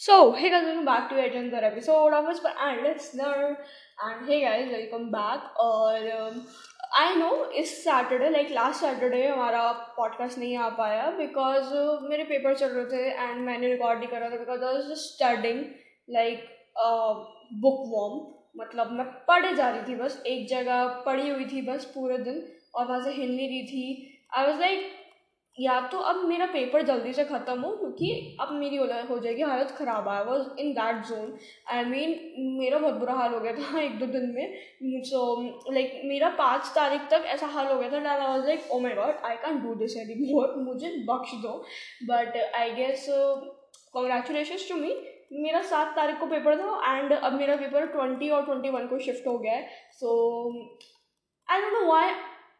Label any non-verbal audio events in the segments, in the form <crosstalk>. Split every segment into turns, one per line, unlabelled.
So, hey guys, welcome back to yet another episode of us and listener. And hey guys, welcome back. और I know इस Saturday like last Saturday हमारा podcast नहीं आ पाया because मेरे paper चल रहे थे एंड मैंने रिकॉर्ड नहीं कर था because I was studying like bookworm मतलब मैं पढ़े जा रही थी बस एक जगह पढ़ी हुई थी बस पूरे दिन और वहाँ से हिल नहीं रही थी आई वॉज़ लाइक या तो अब मेरा पेपर जल्दी से ख़त्म हो क्योंकि अब मेरी हो जाएगी हालत ख़राब। है was in that zone I mean मेरा बहुत बुरा हाल हो गया था <laughs> एक दो दिन में। सो so, लाइक like, मेरा पाँच तारीख तक ऐसा हाल हो गया था that I was like oh my god I can do this any more मुझे बख्श दो। But I guess congratulation to me मेरा सात तारीख को पेपर था एंड अब मेरा पेपर ट्वेंटी और ट्वेंटी वन को शिफ्ट हो गया है। So I don't know why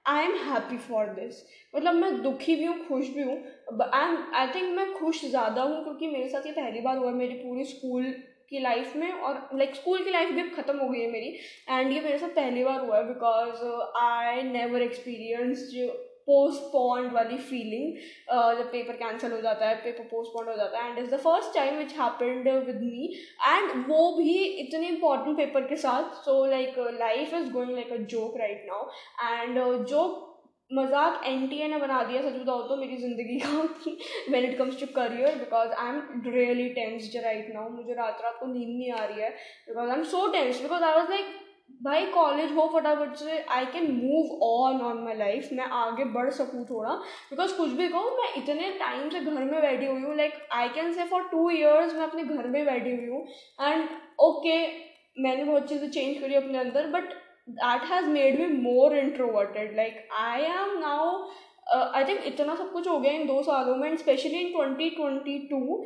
I am happy for this मतलब मैं दुखी भी हूँ खुश भी हूँ। आई एम आई थिंक मैं खुश ज़्यादा हूँ क्योंकि मेरे साथ ये पहली बार हुआ है मेरी पूरी स्कूल की लाइफ में और लाइक like, स्कूल की लाइफ भी अब ख़त्म हो गई है मेरी। एंड ये मेरे साथ पहली बार हुआ है because I never experience postponed वाली फीलिंग uh, जब पेपर कैंसिल हो जाता है पेपर पोस्टपोन्ड हो जाता है and is the first time which happened with me and वो भी इतने इंपॉर्टेंट पेपर के साथ so like life is going like a joke right now and जो मज़ाक एन टी ए ने बना दिया सच बताओ तो मेरी ज़िंदगी का when it comes to career because I am really tensed right now मुझे रात रात को नींद नहीं आ रही है because I am so tensed because I was like भाई कॉलेज हो फटाफट से I can move on on my life मैं आगे बढ़ सकूँ थोड़ा. बिकॉज़ कुछ भी कहूँ, मैं इतने टाइम से घर में बैठी हुई हूँ. Like I can say for two years मैं अपने घर में बैठी हुई हूँ. एंड ओके मैंने बहुत चीज़ें चेंज करी अपने अंदर but that has made me more introverted like I am now I think इतना सब कुछ हो गया इन दो सालों में and specially in twenty twenty two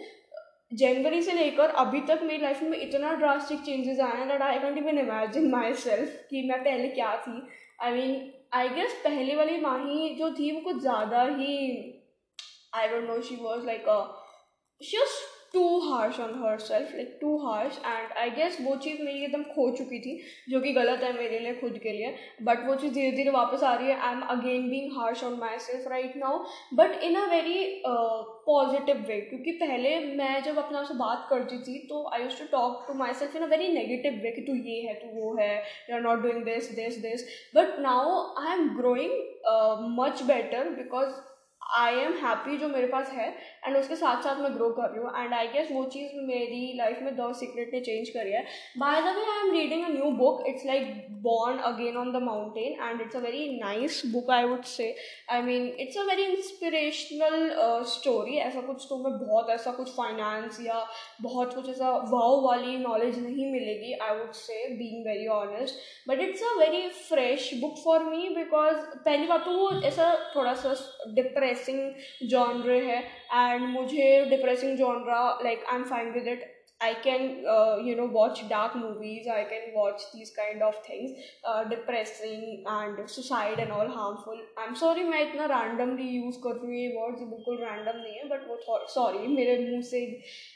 January से लेकर अभी तक मेरी लाइफ में इतना ड्रास्टिक चेंजेस आए हैं that I can't even imagine myself कि मैं पहले क्या थी। आई मीन आई गेस पहले वाली माही जो थी वो कुछ ज़्यादा ही I don't know she was like a she was too harsh on herself like too harsh and I guess वो चीज़ मेरी एकदम खो चुकी थी, जो कि गलत है मेरे लिए, खुद के लिए. बट वो चीज़ धीरे धीरे वापस आ रही है. I am again being harsh on myself right now but in a very positive way क्योंकि पहले मैं जब अपना से बात करती थी तो I used to talk to myself in a very negative way कि तू ये है, तू वो है. You are not doing this this this but now I am growing much better because I am happy जो मेरे पास है. एंड उसके साथ साथ मैं ग्रो कर रही हूँ. एंड आई गेस वो चीज़ मेरी लाइफ में द सीक्रेट ने चेंज करी है. By the way I am reading a new book it's like Born Again on the Mountain and it's a very nice book I would say I mean it's a very inspirational story ऐसा कुछ तो मैं बहुत ऐसा कुछ finance या बहुत कुछ ऐसा वाव वाली नॉलेज नहीं मिलेगी I would say being very honest but it's a very fresh book for me because पहली बात तो वो ऐसा थोड़ा सा डिप्रेसिंग जॉनर है. एंड मुझे depressing genre like I am fine with it I can, uh, you know, watch dark movies. I can watch these kind of things, uh, depressing and suicide and all harmful. I'm sorry मैं इतना randomly use कर रही हूँ ये words बिल्कुल random नहीं है but वो sorry मेरे मुँह से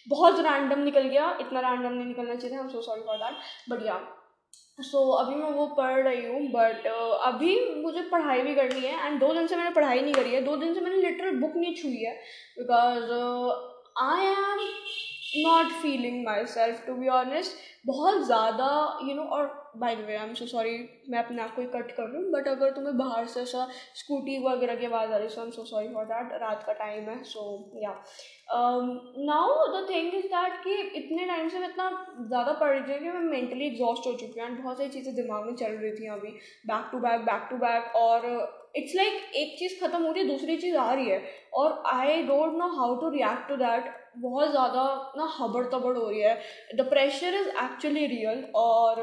बहुत random निकल गया इतना random नहीं निकलना चाहिए I'm so sorry for that but yeah so so, अभी मैं वो पढ़ रही हूँ बट uh, अभी मुझे पढ़ाई भी करनी है एंड दो दिन से मैंने पढ़ाई नहीं करी है। दो दिन से मैंने लिटरल बुक नहीं छुई है because I am not feeling myself to be honest बहुत ज़्यादा यू नो और by the way I am so sorry मैं अपने आप को ही कट कर रही हूँ बट अगर तुम्हें बाहर से ऐसा स्कूटी वगैरह की आवाज़ आ रही so am so sorry for that रात का टाइम है so yeah now the thing is that कि इतने टाइम से मैं इतना ज़्यादा पढ़ रही थी कि मैं मेंटली एग्जॉस्ट हो चुकी हूँ एंड बहुत सारी चीज़ें दिमाग में चल रही थी अभी back to back back to back और इट्स लाइक like, एक चीज़ ख़त्म हो रही है दूसरी चीज़ आ रही है और I don't know how to react to that बहुत ज़्यादा ना हबड़ तबड़ हो रही है। The pressure is actually real और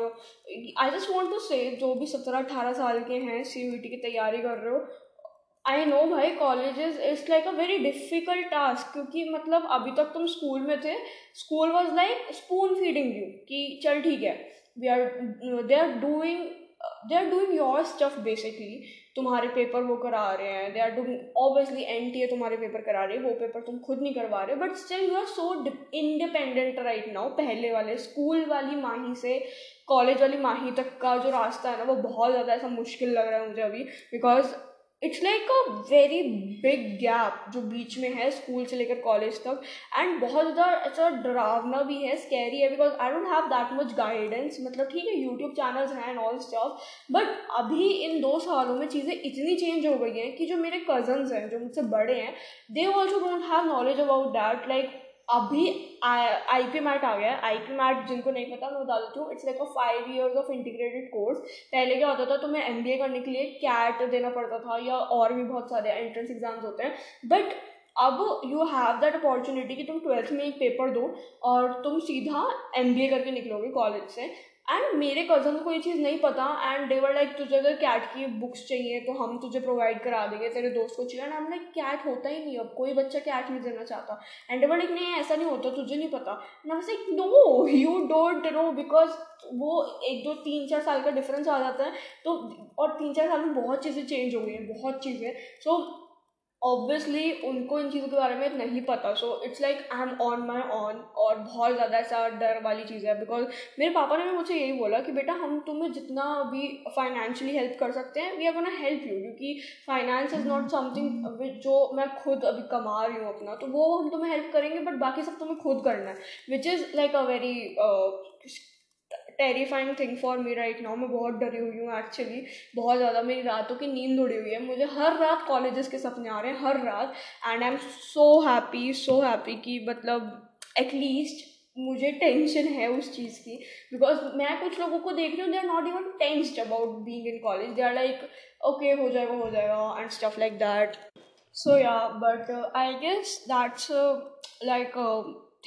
I just want to say जो भी सत्रह अठारह साल के हैं सी यू टी की तैयारी कर रहे हो आई नो भाई colleges it's like a very difficult task क्योंकि मतलब अभी तक तुम स्कूल में थे school was like spoon feeding you कि चल ठीक है। We are they are doing they are doing your stuff basically तुम्हारे पेपर वो करा रहे हैं. They are doing obviously N T A तुम्हारे पेपर करा रहे हैं. वो पेपर तुम खुद नहीं करवा रहे but still you are so independent right now पहले वाले स्कूल वाली माही से कॉलेज वाली माही तक का जो रास्ता है ना, वो बहुत ज़्यादा ऐसा मुश्किल लग रहा है मुझे अभी. Because it's like a very big gap जो बीच में है स्कूल से लेकर कॉलेज तक. एंड बहुत ज़्यादा ऐसा डरावना भी है स्कैरी है because I don't have that much guidance मतलब ठीक है यूट्यूब चैनल्स हैं एंड ऑल स्टफ़ बट अभी इन दो सालों में चीज़ें इतनी चेंज हो गई हैं कि जो मेरे कजन्स हैं, जो मुझसे बड़े हैं they also don't have knowledge about that like अभी आई पी मैट आ गया है। आई पी मैट जिनको नहीं पता, मैं बता देती हूँ it's like a five years of integrated course पहले क्या होता था, तुम्हें एम बी ए करने के लिए कैट देना पड़ता था, या और भी बहुत सारे एंट्रेंस एग्ज़ाम्स होते हैं। बट अब यू हैव दैट अपॉर्चुनिटी कि तुम ट्वेल्थ में एक पेपर दो, और तुम सीधा एम बी ए करके निकलोगे कॉलेज से। एंड मेरे कज़न को ये चीज़ नहीं पता। एंड देवर लाइक तुझे अगर कैट की बुक्स चाहिए तो हम तुझे प्रोवाइड करा देंगे। तेरे दोस्त को चाहिए। एंड हम लाइक कैट होता ही नहीं। अब कोई बच्चा कैट नहीं देना चाहता. एंड देवर लाइक नहीं ऐसा नहीं होता। तुझे नहीं पता. I like know you don't know because वो एक दो तीन चार साल का डिफरेंस आ जाता है। तो और तीन चार साल में बहुत चीज़ें चेंज हो गई हैं बहुत चीज़ें। सो so, ऑब्वियसली उनको इन चीज़ों के बारे में नहीं पता so it's like I am on my own और बहुत ज़्यादा ऐसा डर वाली चीज़ है बिकॉज़ मेरे पापा ने भी मुझे यही बोला कि बेटा हम तुम्हें जितना भी फाइनेंशियली हेल्प कर सकते हैं we are gonna help you क्योंकि फाइनेंस इज़ नॉट समथिंग जो मैं खुद अभी कमा रही हूँ अपना तो वो हम तुम्हें हेल्प करेंगे बट बाकी सब तुम्हें खुद करना है which is like a very terrifying thing for me right now मैं बहुत डरी हुई हूँ एक्चुअली बहुत ज़्यादा. मेरी रातों की नींद उड़ी हुई है. मुझे हर रात कॉलेजेस के सपने आ रहे हैं, हर रात. And I am so happy so happy कि मतलब एटलीस्ट मुझे टेंशन है उस चीज़ की. बिकॉज़ मैं कुछ लोगों को देख रही हूँ they are not even tensed about being in college they are like okay हो जाएगा हो जाएगा and stuff like that so yeah but I guess that's like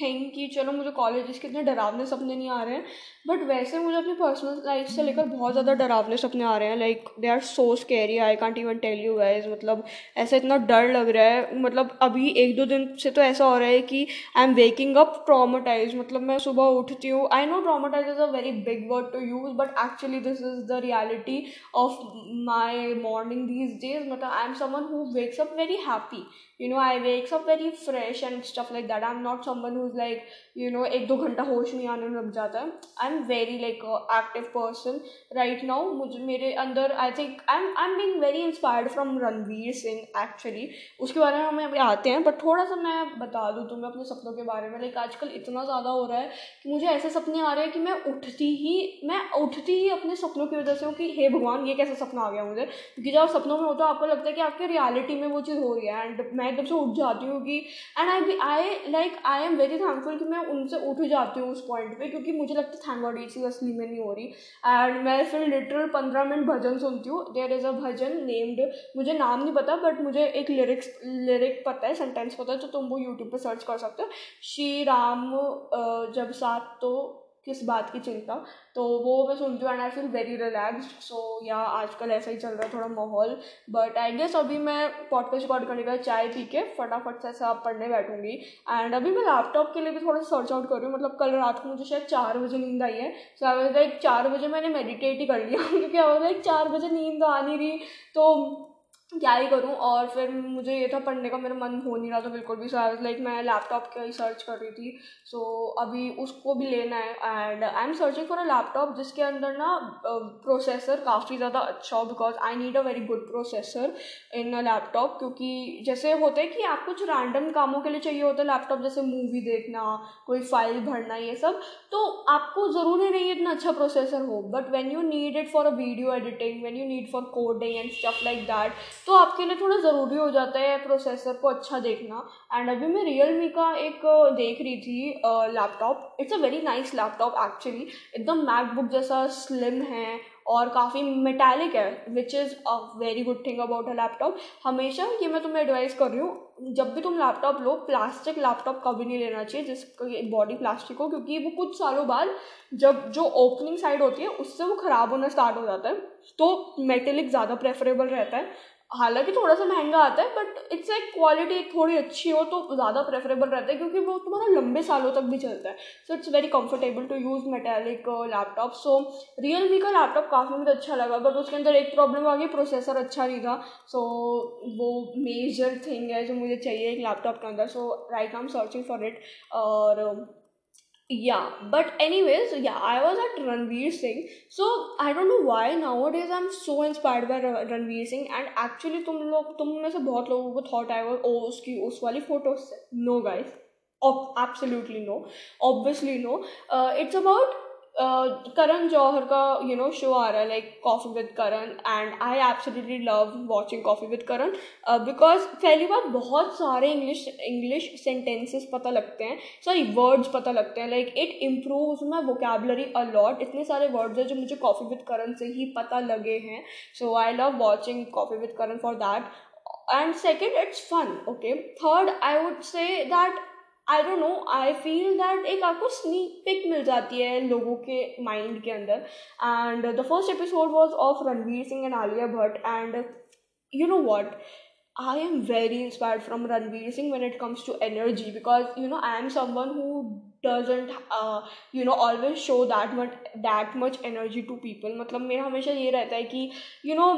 think कि चलो मुझे कॉलेज के इतने डरावने सपने नहीं आ रहे हैं. बट वैसे मुझे अपनी पर्सनल लाइफ से लेकर बहुत ज़्यादा डरावने सपने आ रहे हैं like they are so scary I can't even tell you guys मतलब ऐसा इतना डर लग रहा है मतलब अभी एक दो दिन से तो ऐसा हो रहा है कि I am waking up traumatized मतलब मैं सुबह उठती हूँ I know traumatized is a very big word to use but actually this is the reality of my morning these days मतलब I am someone who wakes up very happy you you know, i wakes up very fresh and stuff like that, i'm not someone who's like you know एक दो घंटा होश नहीं आने लग जाता है। I am very like active person right now मुझे, मेरे अंदर I think I am I am being very inspired from Ranveer Singh actually उसके बारे में हमें अभी आते हैं बट थोड़ा सा मैं बता दूँ तुम्हें अपने सपनों के बारे में। लाइक आजकल इतना ज़्यादा हो रहा है कि मुझे ऐसे सपने आ रहे हैं कि मैं उठती ही, मैं उठती ही अपने सपनों की वजह से हूँ कि, हे भगवान, ये कैसा सपना आ गया मुझे? क्योंकि जब सपनों में होता है, आपको लगता है कि आपके रियलिटी में वो चीज़ हो रही है। एंड मैं एकदम से उठ जाती हूँ कि and I I like I am very thankful कि मैं उनसे उठ जाती हूँ उस पॉइंट पे, क्योंकि मुझे लगता है थैंक गॉड ये चीज़ असली में नहीं हो रही. एंड मैं फिर लिटरल पंद्रह मिनट भजन सुनती हूँ। देर इज़ अ भजन नेम्ड मुझे नाम नहीं पता बट मुझे एक लिरिक्स लिरिक पता है सेंटेंस पता है तो तुम वो यूट्यूब पर सर्च कर सकते हो। श्री राम जब सात तो किस बात की चिंता। तो वो मैं सुनती हूँ and I feel very relaxed so yeah आजकल ऐसा ही चल रहा है, थोड़ा माहौल। बट आई गेस अभी मैं पॉडकास्ट रिकॉर्ड करने का चाय पी के फटाफट से ऐसा पढ़ने बैठूँगी। एंड अभी मैं लैपटॉप के लिए भी थोड़ा सर्च आउट कर रही हूँ। मतलब कल रात को मुझे शायद चार बजे नींद आई है। सो आई वॉज़ लाइक चार बजे मैंने मेडिटेट ही कर लिया। <laughs> क्योंकि आई वॉज़ लाइक चार बजे नींद आ नहीं रही। तो क्या ही करूँ? और फिर मुझे ये था पढ़ने का मेरा मन हो नहीं रहा था बिल्कुल भी सो लाइक मैं लैपटॉप का ही सर्च कर रही थी। सो so, अभी उसको भी लेना है and I am searching for a laptop जिसके अंदर ना प्रोसेसर काफ़ी ज़्यादा अच्छा हो because I need a very good processor in a laptop क्योंकि जैसे होता है कि आप कुछ रैंडम कामों के लिए चाहिए होता है लैपटॉप जैसे मूवी देखना कोई फ़ाइल भरना ये सब तो आपको ज़रूरी नहीं है इतना अच्छा प्रोसेसर हो। But when you need it for a video editing when you need for coding and stuff like that तो आपके लिए थोड़ा ज़रूरी हो जाता है प्रोसेसर को अच्छा देखना। एंड अभी मैं रियल मी का एक देख रही थी laptop it's a very nice laptop actually एकदम मैकबुक जैसा स्लिम है और काफ़ी मेटालिक है which is a very good thing about a laptop हमेशा ये मैं तुम्हें एडवाइस कर रही हूँ, जब भी तुम लैपटॉप लो प्लास्टिक लैपटॉप कभी नहीं लेना चाहिए, जिसकी बॉडी प्लास्टिक हो, क्योंकि वो कुछ सालों बाद जब जो ओपनिंग साइड होती है, उससे वो ख़राब होना स्टार्ट हो जाता है। तो मेटेलिक ज़्यादा प्रेफरेबल रहता है। हालाँकि थोड़ा सा महँगा आता है बट इट्स एक क्वालिटी थोड़ी अच्छी हो तो ज़्यादा प्रेफरेबल रहता है क्योंकि वो तुम्हारा लंबे सालों तक भी चलता है। So it's very comfortable to use metallic laptop so real का लैपटॉप काफ़ी मुझे अच्छा लगा बट उसके अंदर एक प्रॉब्लम आ गई प्रोसेसर अच्छा नहीं था। सो so, वो मेजर थिंग है जो मुझे चाहिए एक लैपटॉप के अंदर so right I am searching for it और yeah but anyways yeah i was at ranveer singh so i don't know why nowadays i'm so inspired by ranveer singh and actually तुम लोग तुम में से बहुत लोगों को थॉट आएगा ओ उसकी उस वाली फोटोज से no guys absolutely no obviously no uh, it's about Karan Johar का यू नो शो आ रहा है like Coffee with Karan and I absolutely love watching Coffee with Karan because पहली बात बहुत सारे इंग्लिश इंग्लिश सेंटेंसेस पता लगते हैं, सॉरी वर्ड्स पता लगते हैं. Like it improve my vocabulary a lot इतने सारे वर्ड्स हैं जो मुझे कॉफ़ी विद करण से ही पता लगे हैं. So I love watching Coffee with Karan for that and second it's fun okay third I would say that I don't know I feel that एक आपको स्नीक पिक मिल जाती है लोगों के माइंड के अंदर। And the first episode was of Ranveer Singh and Alia Bhatt and you know what I am very inspired from Ranveer Singh when it comes to energy because you know I am someone who doesn't you know always show that much that much energy to people मतलब मेरा हमेशा ये रहता है कि you know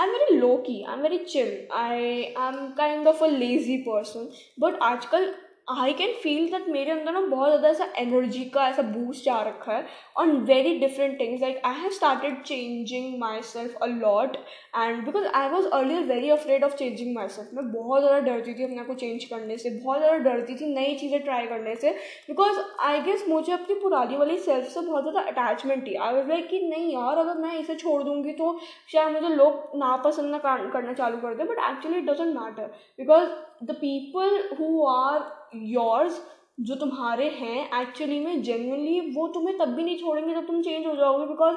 I am very low key I am very chill I I am kind of a lazy person but आजकल I can feel that मेरे अंदर ना बहुत ज़्यादा ऐसा एनर्जी का ऐसा बूस्ट आ रखा है on very different things like I have started changing myself a lot and because I was earlier very afraid of changing myself मैं बहुत ज़्यादा डरती थी अपने को चेंज करने से, बहुत ज़्यादा डरती थी नई चीज़ें ट्राई करने से बिकॉज़ आई गेस मुझे अपनी पुरानी वाली सेल्फ से बहुत ज़्यादा अटैचमेंट थी. आई वॉज़ लाइक कि नहीं यार, अगर मैं इसे छोड़ दूँगी तो शायद मुझे लोग नापसंद ना करना चालू कर दें but actually it doesn't matter because the people who are yours जो तुम्हारे हैं एक्चुअली में जेनुअनली वो तुम्हें तब भी नहीं छोड़ेंगे जब तुम चेंज हो जाओगे बिकॉज़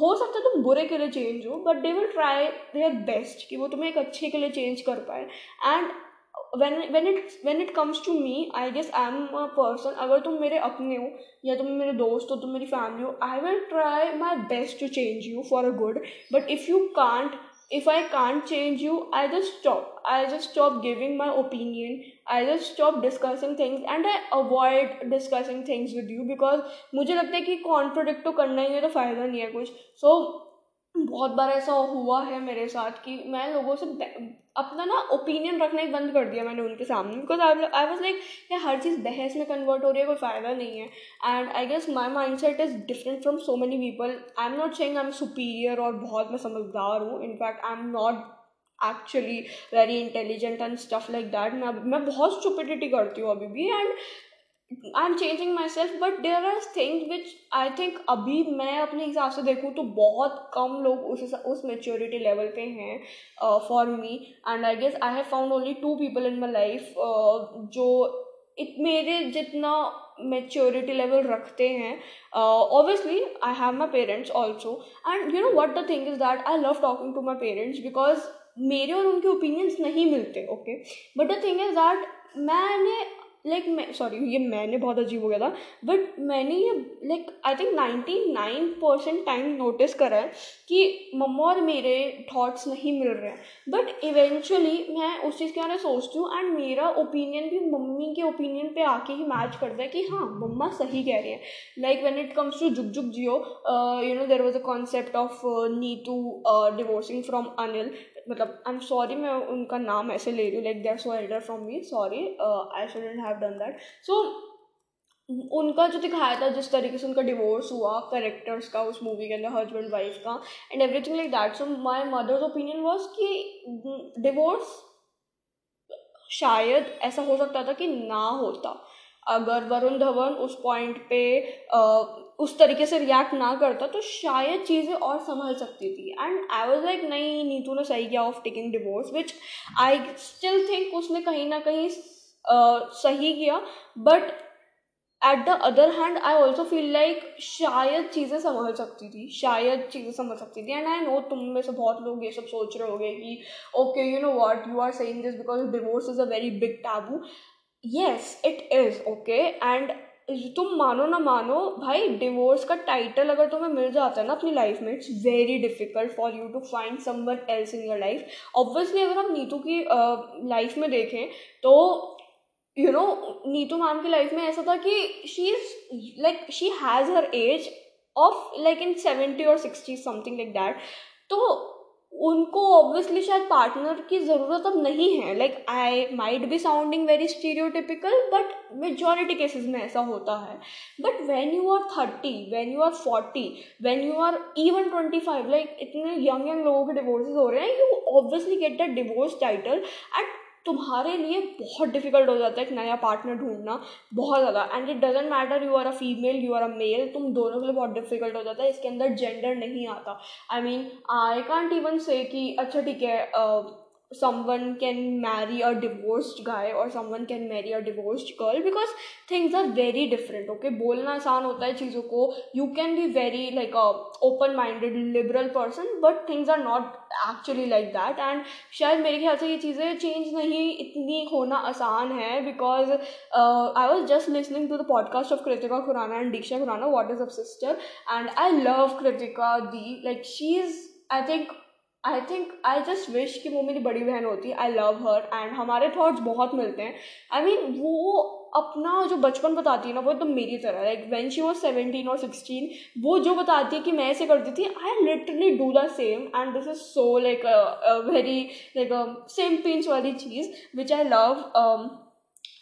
हो सकता है तुम बुरे के लिए चेंज हो but they will try their best कि वो तुम्हें एक अच्छे के लिए चेंज कर पाए. And when when it when it comes to me, i guess i'm a person, अगर तुम मेरे अपने हो, या तुम मेरे दोस्त हो, तुम मेरी फैमिली हो I will try my best to change you for a good but if you can't if I can't change you, I just stop. I just stop giving my opinion. I just stop discussing things and I avoid discussing things with you because मुझे लगता है कि contradict तो करना ही है तो फ़ायदा नहीं है कुछ सो so, बहुत बार ऐसा हुआ है मेरे साथ कि मैं लोगों से अपना ना ओपिनियन रखना ही बंद कर दिया मैंने उनके सामने। Because I I was like ये हर चीज़ बहस में कन्वर्ट हो रही है, कोई फ़ायदा नहीं है. And I guess my mindset is different from so many people I am not saying I am superior और बहुत मैं समझदार हूँ. In fact I am not actually very intelligent and stuff like that मैं मैं बहुत स्टुपिडिटी करती हूँ अभी भी. And I am changing myself but there are things which I think अभी मैं अपने हिसाब से देखूँ तो बहुत कम लोग उस उस मेच्योरिटी लेवल पे हैं for me and I guess I have found only two people in my life जो इत, मेरे जितना मेच्योरिटी लेवल रखते हैं obviously I have my parents also and you know what the thing is that I love talking to my parents because मेरे और उनके opinions नहीं मिलते okay but the thing is that मैंने लाइक मैं sorry ये मैंने बहुत अजीब हो गया था बट मैंने ये like I think ninety nine percent time notice करा है कि मम्मा और मेरे थॉट्स नहीं मिल रहे हैं। बट इवेंचुअली मैं उस चीज़ के बारे में सोचती हूँ एंड मेरा ओपिनियन भी मम्मी के ओपिनियन पे आके ही मैच करता है कि हाँ मम्मा सही कह रही है। Like when it comes to Jug Jugg Jeeyo you know there was a concept of Neetu divorcing from Anil मतलब आई एम सॉरी मैं उनका नाम ऐसे ले रही हूँ like there so elder from me sorry I shouldn't have done that so उनका जो दिखाया था, जिस तरीके से उनका डिवोर्स हुआ करेक्टर्स का, उस मूवी के अंदर हस्बैंड वाइफ का and everything like that so my mother's opinion was कि डिवोर्स शायद ऐसा हो सकता था कि ना होता। अगर वरुण धवन उस पॉइंट पे उस तरीके से रिएक्ट ना करता तो शायद चीज़ें और संभल सकती थी। एंड आई वॉज़ लाइक नहीं, नीतू ने सही किया of taking divorce which I still think उसने कहीं ना कहीं सही किया। But at the other hand I also feel like शायद चीज़ें संभल सकती थी, शायद चीज़ें संभल सकती थी। एंड आई नो तुम में से बहुत लोग ये सब सोच रहे होगे कि okay you know what you are saying this because divorce is a very big taboo yes it is okay and तुम मानो ना मानो भाई डिवोर्स का टाइटल अगर तुम्हें मिल जाता है ना अपनी लाइफ में it's very difficult for you to find someone else in your life obviously अगर हम नीतू की लाइफ uh, में देखें तो यू नो नीतू मैम की लाइफ में ऐसा था कि she is like she has her age of like in seventy और सिक्सटी समथिंग लाइक दैट तो उनको ऑब्वियसली शायद पार्टनर की ज़रूरत अब नहीं है. Like I might be sounding very stereotypical but majority cases में ऐसा होता है. But when you are thirty when you are forty when you are even twenty five like इतने यंग यंग लोगों के डिवोर्सेज हो रहे हैं you obviously get that divorce title and तुम्हारे लिए बहुत डिफ़िकल्ट हो जाता है एक नया पार्टनर ढूंढना, बहुत ज़्यादा। And it doesn't matter you are a female you are a male तुम दोनों के लिए बहुत डिफ़िकल्ट हो जाता है, इसके अंदर जेंडर नहीं आता। I mean I can't even say कि अच्छा ठीक है someone can marry a divorced guy or someone can marry a divorced girl because things are very different okay बोलना आसान होता है चीज़ों को you can be very like a open minded liberal person but things are not actually like that and शायद मेरे ख्याल से ये चीज़ें चेंज नहीं इतनी होना आसान है because uh, I was just listening to the podcast of Kritika Khurana and Diksha Khurana what is up sister and I love Kritika Di like she is I think I think I just wish कि वो मेरी बड़ी बहन होती I love her and हमारे thoughts बहुत मिलते हैं। आई I मीन mean, वो अपना जो बचपन बताती है ना वो एकदम तो मेरी तरह like when she was seventeen और सिक्सटीन वो जो बताती है कि मैं ऐसे करती थी I literally do the same and this is so like very like same pinch वाली चीज़ which I love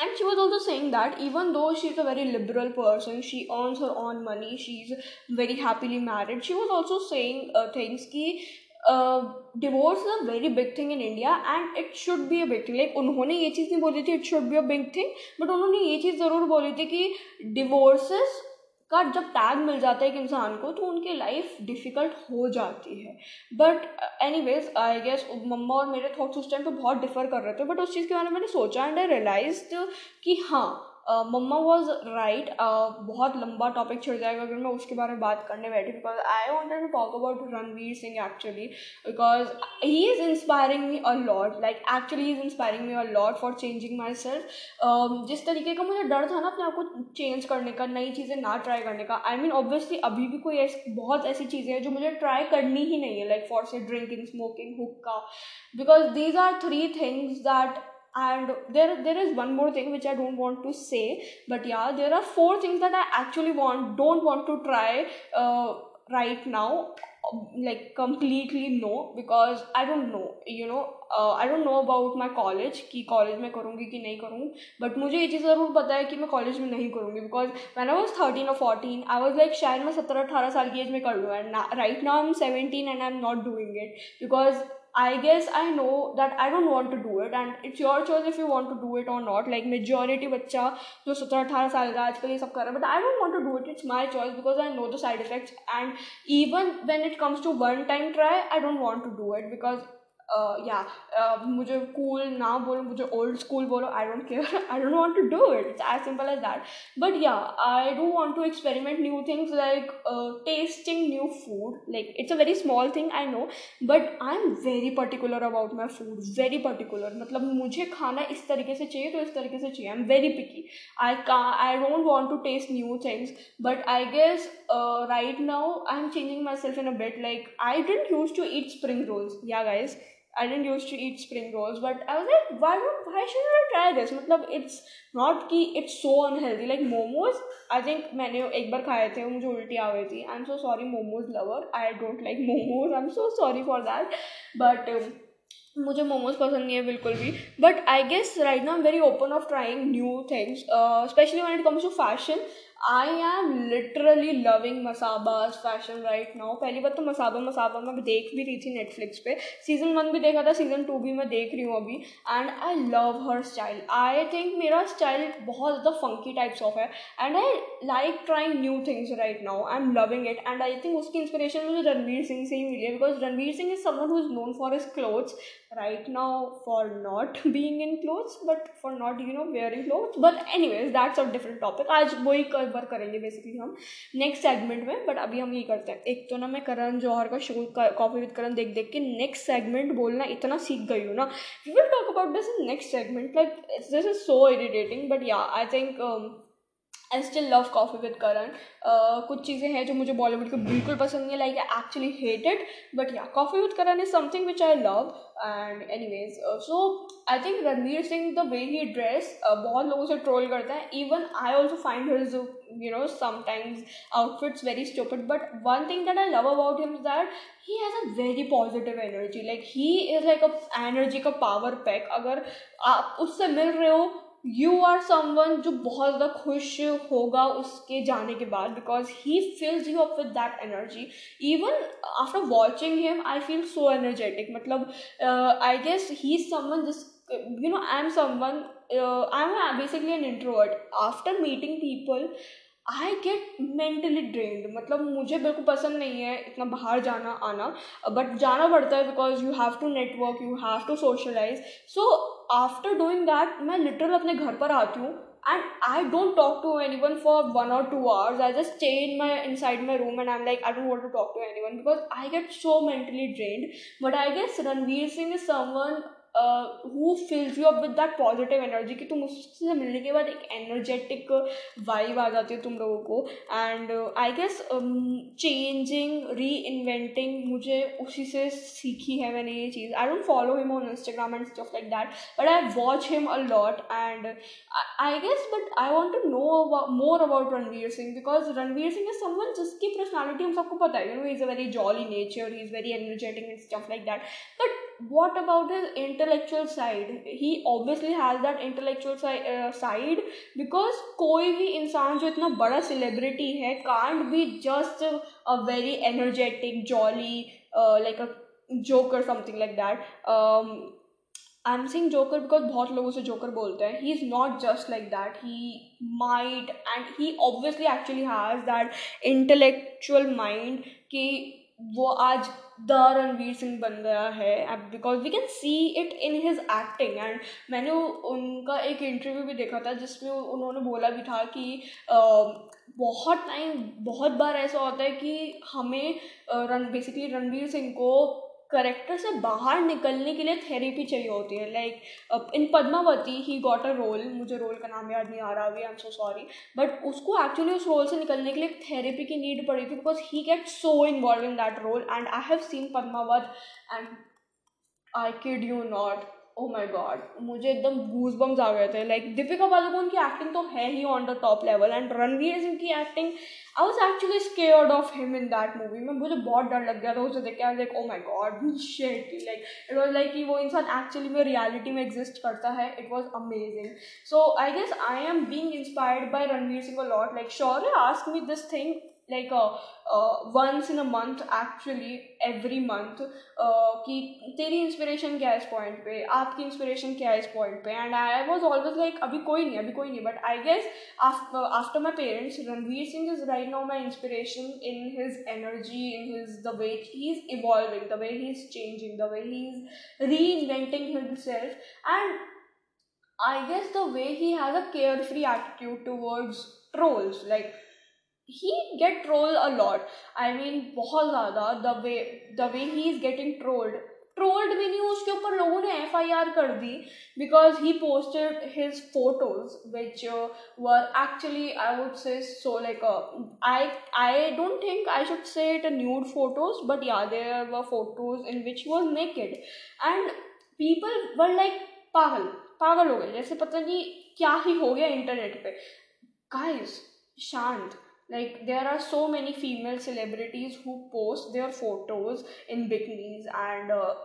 and she was also saying that even though she's a very liberal person she earns her own money she's very happily married she was also saying uh, things ki divorce is a very big thing in India and it should be a big thing like उन्होंने ये चीज़ नहीं बोली थी it should be a big thing but उन्होंने ये चीज़ ज़रूर बोली थी कि डिवोर्सेस का जब टैग मिल जाता है एक इंसान को तो उनकी लाइफ डिफ़िकल्ट हो जाती है. But anyways I guess मम्मा और मेरे थॉट्स उस टाइम पे बहुत डिफर कर रहे थे बट उस चीज़ के बारे में मैंने सोचा एंड आई रियलाइज़ कि हाँ मम्मा वॉज़ राइट बहुत लंबा टॉपिक छिड़ जाएगा अगर मैं उसके बारे में बात करने बैठी because I wanted to talk about Ranveer Singh actually because he is inspiring me a lot like actually is inspiring me a lot for changing myself जिस तरीके का मुझे डर था ना अपने आप को चेंज करने का, नई चीज़ें ना ट्राई करने का आई मीन ऑब्वियसली अभी भी कोई ऐसी, बहुत ऐसी चीज़ें हैं जो मुझे ट्राई करनी ही नहीं है like for say drinking smoking hookah because these are three things that and there there is one more thing which i don't want to say but yeah there are four things that i actually want don't want to try uh, right now like completely no because i don't know you know I don't know about my college कि college में करूँगी कि नहीं करूँ but मुझे ये चीज़ ज़रूर पता है कि मैं कॉलेज में नहीं करूँगी because when I was thirteen और फोर्टीन आई वॉज़ लाइक शायद मैं सत्रह अठारह साल की एज में कर लूँ and right now I am seventeen and I am not doing it because I guess I know that I don't want to do it and it's your choice if you want to do it or not. Like majority बच्चा जो सत्रह अठारह साल का आजकल ये सब कर रहा है but I don't want to do it. It's my choice because I know the side effects and even when it comes to one time try, I don't want to do it because या मुझे cool ना बोलो, मुझे old school बोलो I don't care I don't want to do it it's as simple as that but yeah I do want to experiment new things like testing new food like it's a very small thing I know but I am very particular about my food very particular मतलब मुझे खाना इस तरीके से चाहिए तो इस तरीके से चाहिए I am very picky I का I don't want to test new things but I guess right now I am changing myself in a bit like I didn't use to eat spring rolls yeah guys I didn't used to eat spring rolls, but I was like, why don't why shouldn't I try this? मतलब it's not कि it's so unhealthy. Like momos, I think मैंने एक बार खाए थे मुझे उल्टी आ गई थी. I'm so sorry, momos lover. I don't like momos. I'm so sorry for that. But um, मुझे मोमोज पसंद नहीं है बिल्कुल भी but I guess right now am very open of trying new things specially when it comes to fashion I am literally loving Masaba's fashion right now पहली बात तो मसाबा मसाबा मैं देख भी रही थी नेटफ्लिक्स पे। सीज़न वन भी देखा था सीज़न टू भी मैं देख रही हूँ अभी। And I love her style I think मेरा स्टाइल बहुत ज़्यादा फंकी टाइप्स ऑफ़ है। And I like trying new things right now I am loving it and I think उसकी इंस्पिरेशन मुझे रणवीर सिंह से ही मिली है because Ranveer Singh is someone who is known for his clothes right now for not <laughs> being in clothes, but for not, you know, wearing clothes. But anyways, that's a different topic. आज वही कवर करेंगे basically हम next segment में but अभी हम ये करते हैं। एक तो ना मैं करण जौहर का शो कॉफ़ी विद करण देख देख के नेक्स्ट सेगमेंट बोलना इतना सीख गई हूँ ना। We will talk about this next segment like this is so irritating but yeah I think I still love coffee with Karan कुछ चीज़ें हैं जो मुझे बॉलीवुड की बिल्कुल पसंद नहीं है like I actually hate it but yeah coffee with Karan is something which I love and anyways so I think Ranveer Singh the way he dress बहुत लोगों से ट्रोल करता है. Even I also find his know, sometimes outfits very stupid. But one thing that i love about him is that he has a very positive energy. Like, he is like a energy का power pack अगर आप उससे मिल रहे हो you are someone जो बहुत ज़्यादा खुश होगा उसके जाने के बाद because he feels you up with that energy even after watching him I feel so energetic मतलब I guess he is someone जिस you know I am someone I am basically an introvert after meeting people I get mentally drained मतलब मुझे बिल्कुल पसंद नहीं है इतना बाहर जाना, आना. बट जाना पड़ता है because you have to network you have to socialize so after doing that मैं लिटरल अपने घर पर आती हूँ and I don't talk to anyone for one or two hours. I just stay in my inside my room and I'm like I don't want to talk to anyone because I get so mentally drained. But I guess Ranveer Singh is someone who fills you up with that positive energy कि तुम उससे मिलने के बाद एक energetic vibe आ जाती है तुम लोगों को। And I guess changing reinventing मुझे उसी से सीखी है मैंने ये चीज़। I don't follow him on Instagram and stuff like that but I watch him a lot and I guess but I want to know more about Ranveer Singh because Ranveer Singh is someone जिसकी personality हम सबको पता है। You know is a very jolly nature he is very energetic and stuff like that but what about his intellectual side? He obviously has that intellectual si- uh, side because कोई भी इंसान जो इतना बड़ा सेलिब्रिटी है can't be just a very energetic jolly like a joker something like that I am saying joker because बहुत लोगों से जोकर बोलते हैं. He is not just like that he mind and he obviously actually has that intellectual mind कि वो आज the Ranveer Singh बन गया है because we can see it in his acting and मैंने उनका एक इंटरव्यू भी देखा था, जिसमें उन्होंने बोला भी था कि बहुत टाइम बहुत बार ऐसा होता है कि हमें रन बेसिकली रणवीर सिंह को करेक्टर से बाहर निकलने के लिए थेरेपी चाहिए होती है। Like in Padmavati he got a role मुझे रोल का नाम याद नहीं आ रहा अभी I am so sorry but उसको एक्चुअली उस रोल से निकलने के लिए थेरेपी की नीड पड़ी थी because he get so involve in that role and I have seen Padmaavat and I kid you not oh my god मुझे एकदम गूज बम्स आ गए थे. लाइक दीपिका पादुकोण की एक्टिंग तो है ही on the top level and Ranveer Singh की acting I was actually scared of him in that movie में, मुझे बहुत डर लग गया था. उसे देख के like oh my god shit like it was like कि वो इंसान एक्चुअली में रियलिटी में एग्जिस्ट करता है. It was amazing so I guess I am being inspired by Ranveer Singh a lot like sure ask me this thing like once in a month actually every month कि तेरी inspiration क्या है इस point पे? आपकी inspiration क्या है इस पॉइंट पे? And I was always like अभी कोई नहीं अभी कोई नहीं but I guess after my parents Ranveer Singh is right now my inspiration in his energy in his the way he is evolving the way he is changing the way he is reinventing himself and I guess the way he has a carefree attitude towards trolls, like he get trolled a lot. I mean, बहुत ज़्यादा. The way the way he is getting trolled. Trolled भी नहीं उसके ऊपर लोगों ने F I R कर दी because he posted his photos which were actually I would say so like I I don't think I should say it nude photos but yeah there were photos in which was naked and people were like पागल पागल हो गए. जैसे पता नहीं क्या ही हो गया इंटरनेट पे. गाइस शांत. like there are so many female celebrities who post their photos in bikinis and uh,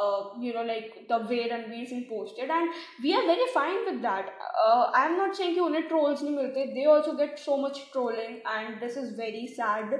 uh, you know like the way Ranveer Singh posted and we are very fine with that uh, I'm not saying कि उन्हें trolls नहीं मिलते they also get so much trolling and this is very sad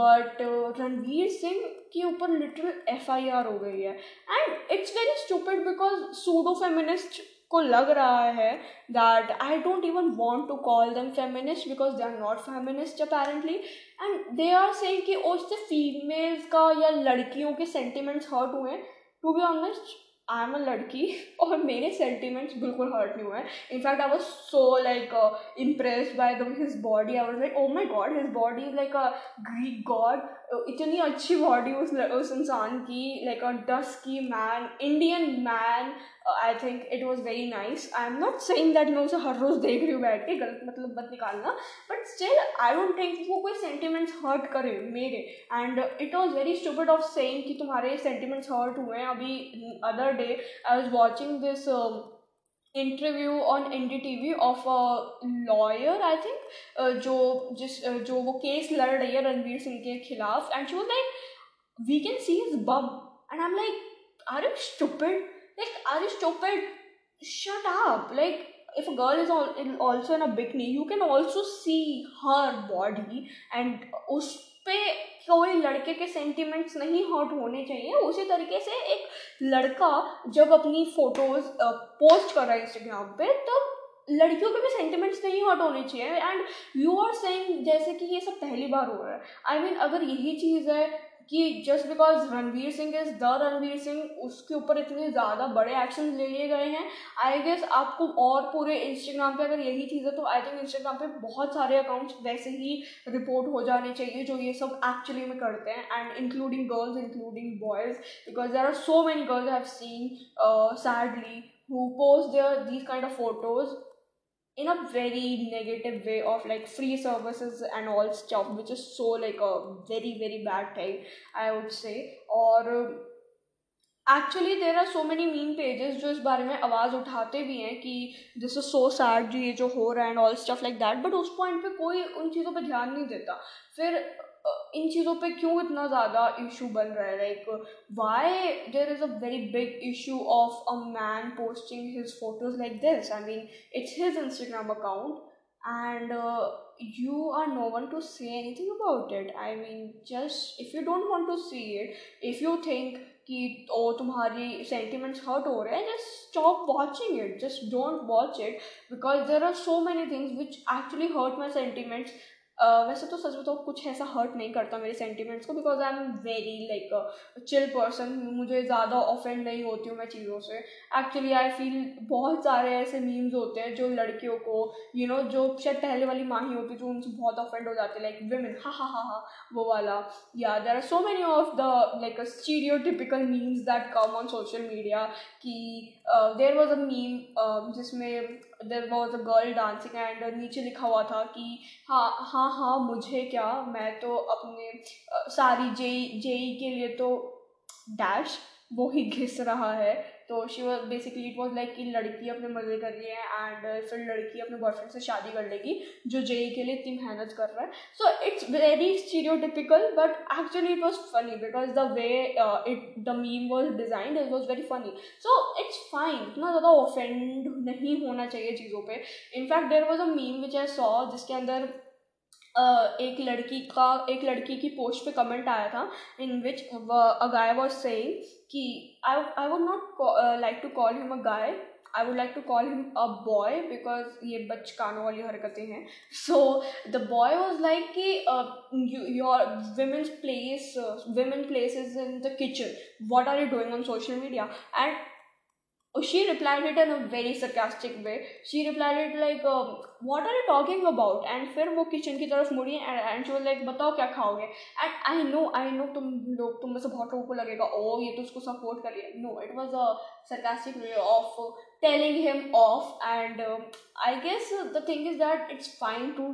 but uh, Ranveer Singh के ऊपर literal F I are हो गई है and it's very stupid because pseudo feminist को लग रहा है that I don't even want to call them feminist because they are not feminist apparently and they are saying कि उससे फीमेल्स का या लड़कियों के सेंटिमेंट्स हर्ट हुए हैं। To be honest I am a लड़की <laughs> और मेरे सेंटिमेंट्स बिल्कुल हर्ट नहीं हुए हैं। In fact I was so like impress by the his body I was like oh my god his body is like a Greek god इतनी अच्छी body उस उस इंसान की like a dusky man Indian man I think it was very nice I am not saying that मैं उसे हर रोज़ देख रही हूँ बैठ के गलत मतलब मत निकालना। But still I don't think वो कोई सेंटिमेंट्स हर्ट करे मेरे। And it was very stupid of saying कि तुम्हारे सेंटिमेंट्स हर्ट हुए हैं अभी other day I was watching this interview on N D T V of a lawyer I think जो जिस uh, जो वो केस लड़ रही है रणवीर सिंह के खिलाफ। And she like we can see is bub and I am like are you stupid like are you stupid shut up like if a girl is all also in a bikini you can also see her body and उस पे कोई लड़के के sentiments नहीं hurt होने चाहिए उसी तरीके से एक लड़का जब अपनी फ़ोटोज़ पोस्ट कर रहा है इंस्टाग्राम पे तो लड़कियों के भी सेंटिमेंट्स नहीं हर्ट होने चाहिए। एंड यू आर सेइंग जैसे कि ये सब पहली बार हो रहा है। आई I मीन mean, अगर यही चीज़ है कि just because Ranveer Singh is the Ranveer Singh उसके ऊपर इतने ज़्यादा बड़े एक्शन ले लिए गए हैं आई गेस आपको और पूरे इंस्टाग्राम पे अगर यही चीज़ है तो आई थिंक इंस्टाग्राम पे बहुत सारे अकाउंट्स वैसे ही रिपोर्ट हो जाने चाहिए जो ये सब एक्चुअली में करते हैं। And including girls including boys because there are so many girls have seen sadly who post their these kind of photos in a very negative way of like free services and all stuff which is so like a very very bad thing i would say or actually there are so many mean pages जो इस बारे में आवाज़ उठाते भी हैं कि this is so sad ये जो हो रहा है and all stuff like that but उस पॉइंट पे कोई उन चीज़ों पे ध्यान नहीं देता फिर इन चीज़ों पे क्यों इतना ज़्यादा इशू बन रहा है? Like why there is a very big issue of a man posting his photos like this I mean it's his Instagram account and you are no one to say anything about it I mean just if you don't want to see it if you think कि oh तुम्हारी sentiments hurt हो रहे हैं just stop watching it just don't watch it because there are so many things which actually hurt my sentiments वैसे तो सच बताओ कुछ ऐसा हर्ट नहीं करता मेरे सेंटिमेंट्स को because I am very like chill person मुझे ज़्यादा ऑफेंड नहीं होती हूँ मैं चीज़ों से. एक्चुअली आई फील बहुत सारे ऐसे मीम्स होते हैं जो लड़कियों को यू you नो know, जो शायद पहले वाली माँ ही होती जो उनसे बहुत ऑफेंड हो जाती है लाइक वेमेन हा हा हा हा वो वाला. या there are so many of the like stereotypical memes that come on social media कि देर वॉज़ अ मीम जिसमें there was a girl dancing and नीचे लिखा हुआ था कि हाँ हाँ हाँ मुझे क्या? मैं तो अपने सारी जेई जेई के लिए तो डैश वो ही घिस रहा है। तो she was basically it was like कि लड़की अपने मज़े कर रही है एंड फिर लड़की अपने बॉयफ्रेंड से शादी कर लेगी, जो जेई के लिए इतनी मेहनत कर रहा है। So it's very stereotypical but actually it was funny because the way it the meme was designed it was very funny so it's fine इतना ज़्यादा ऑफेंड नहीं होना चाहिए चीज़ों पर in fact there was a meme which I saw जिसके अंदर एक लड़की का, एक लड़की की पोस्ट पे कमेंट आया था in which a guy was saying कि I I would not like to call him a guy I would like to call him a boy because ये बचकानों वाली हरकतें हैं. So the boy was like कि your women's place women places in the kitchen what are you doing on social media and she replied it in a very sarcastic way she replied it like uh, what are you talking about and फिर वो kitchen की तरफ़ मुड़ी and she was like बताओ क्या खाओगे and I know I know तुम लोग तुम में से बहुत लोगों को लगेगा ओ ये तो उसको सपोर्ट कर रही no it was a sarcastic way of telling him off and uh, i guess the thing is that it's fine to